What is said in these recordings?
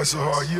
that's a hard year.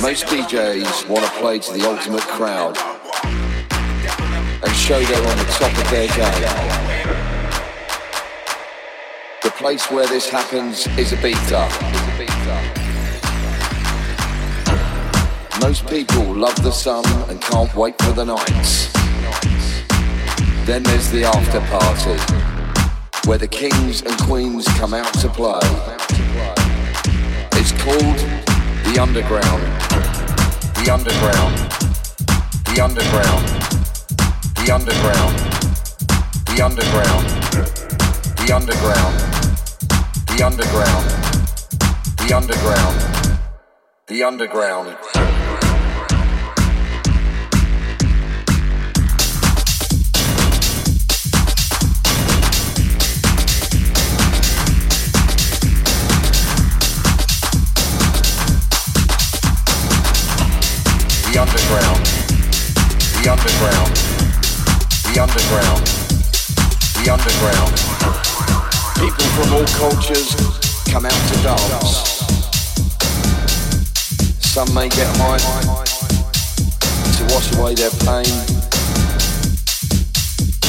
Most DJs want to play to the ultimate crowd and show they're on the top of their game. The place where this happens is Ibiza. Most people love the sun and can't wait for the nights. Then there's the after party where the kings and queens come out to play. It's called the underground. The underground. The underground. The underground. The underground. The underground. The underground. The underground. The underground. The underground. The underground. The underground. The underground. The underground. People from all cultures come out to dance. Some may get high to wash away their pain.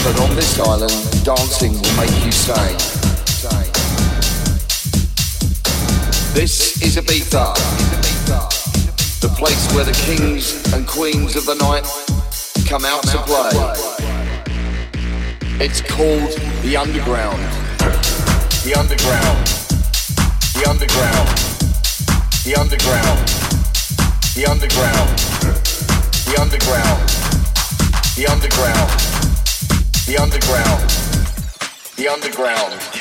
But on this island, dancing will make you sane. This is a Ibiza the place where the kings and queens of the night come out to play. It's called the Underground. The Underground. The Underground. The Underground. The Underground. The Underground. The Underground. The Underground. The Underground.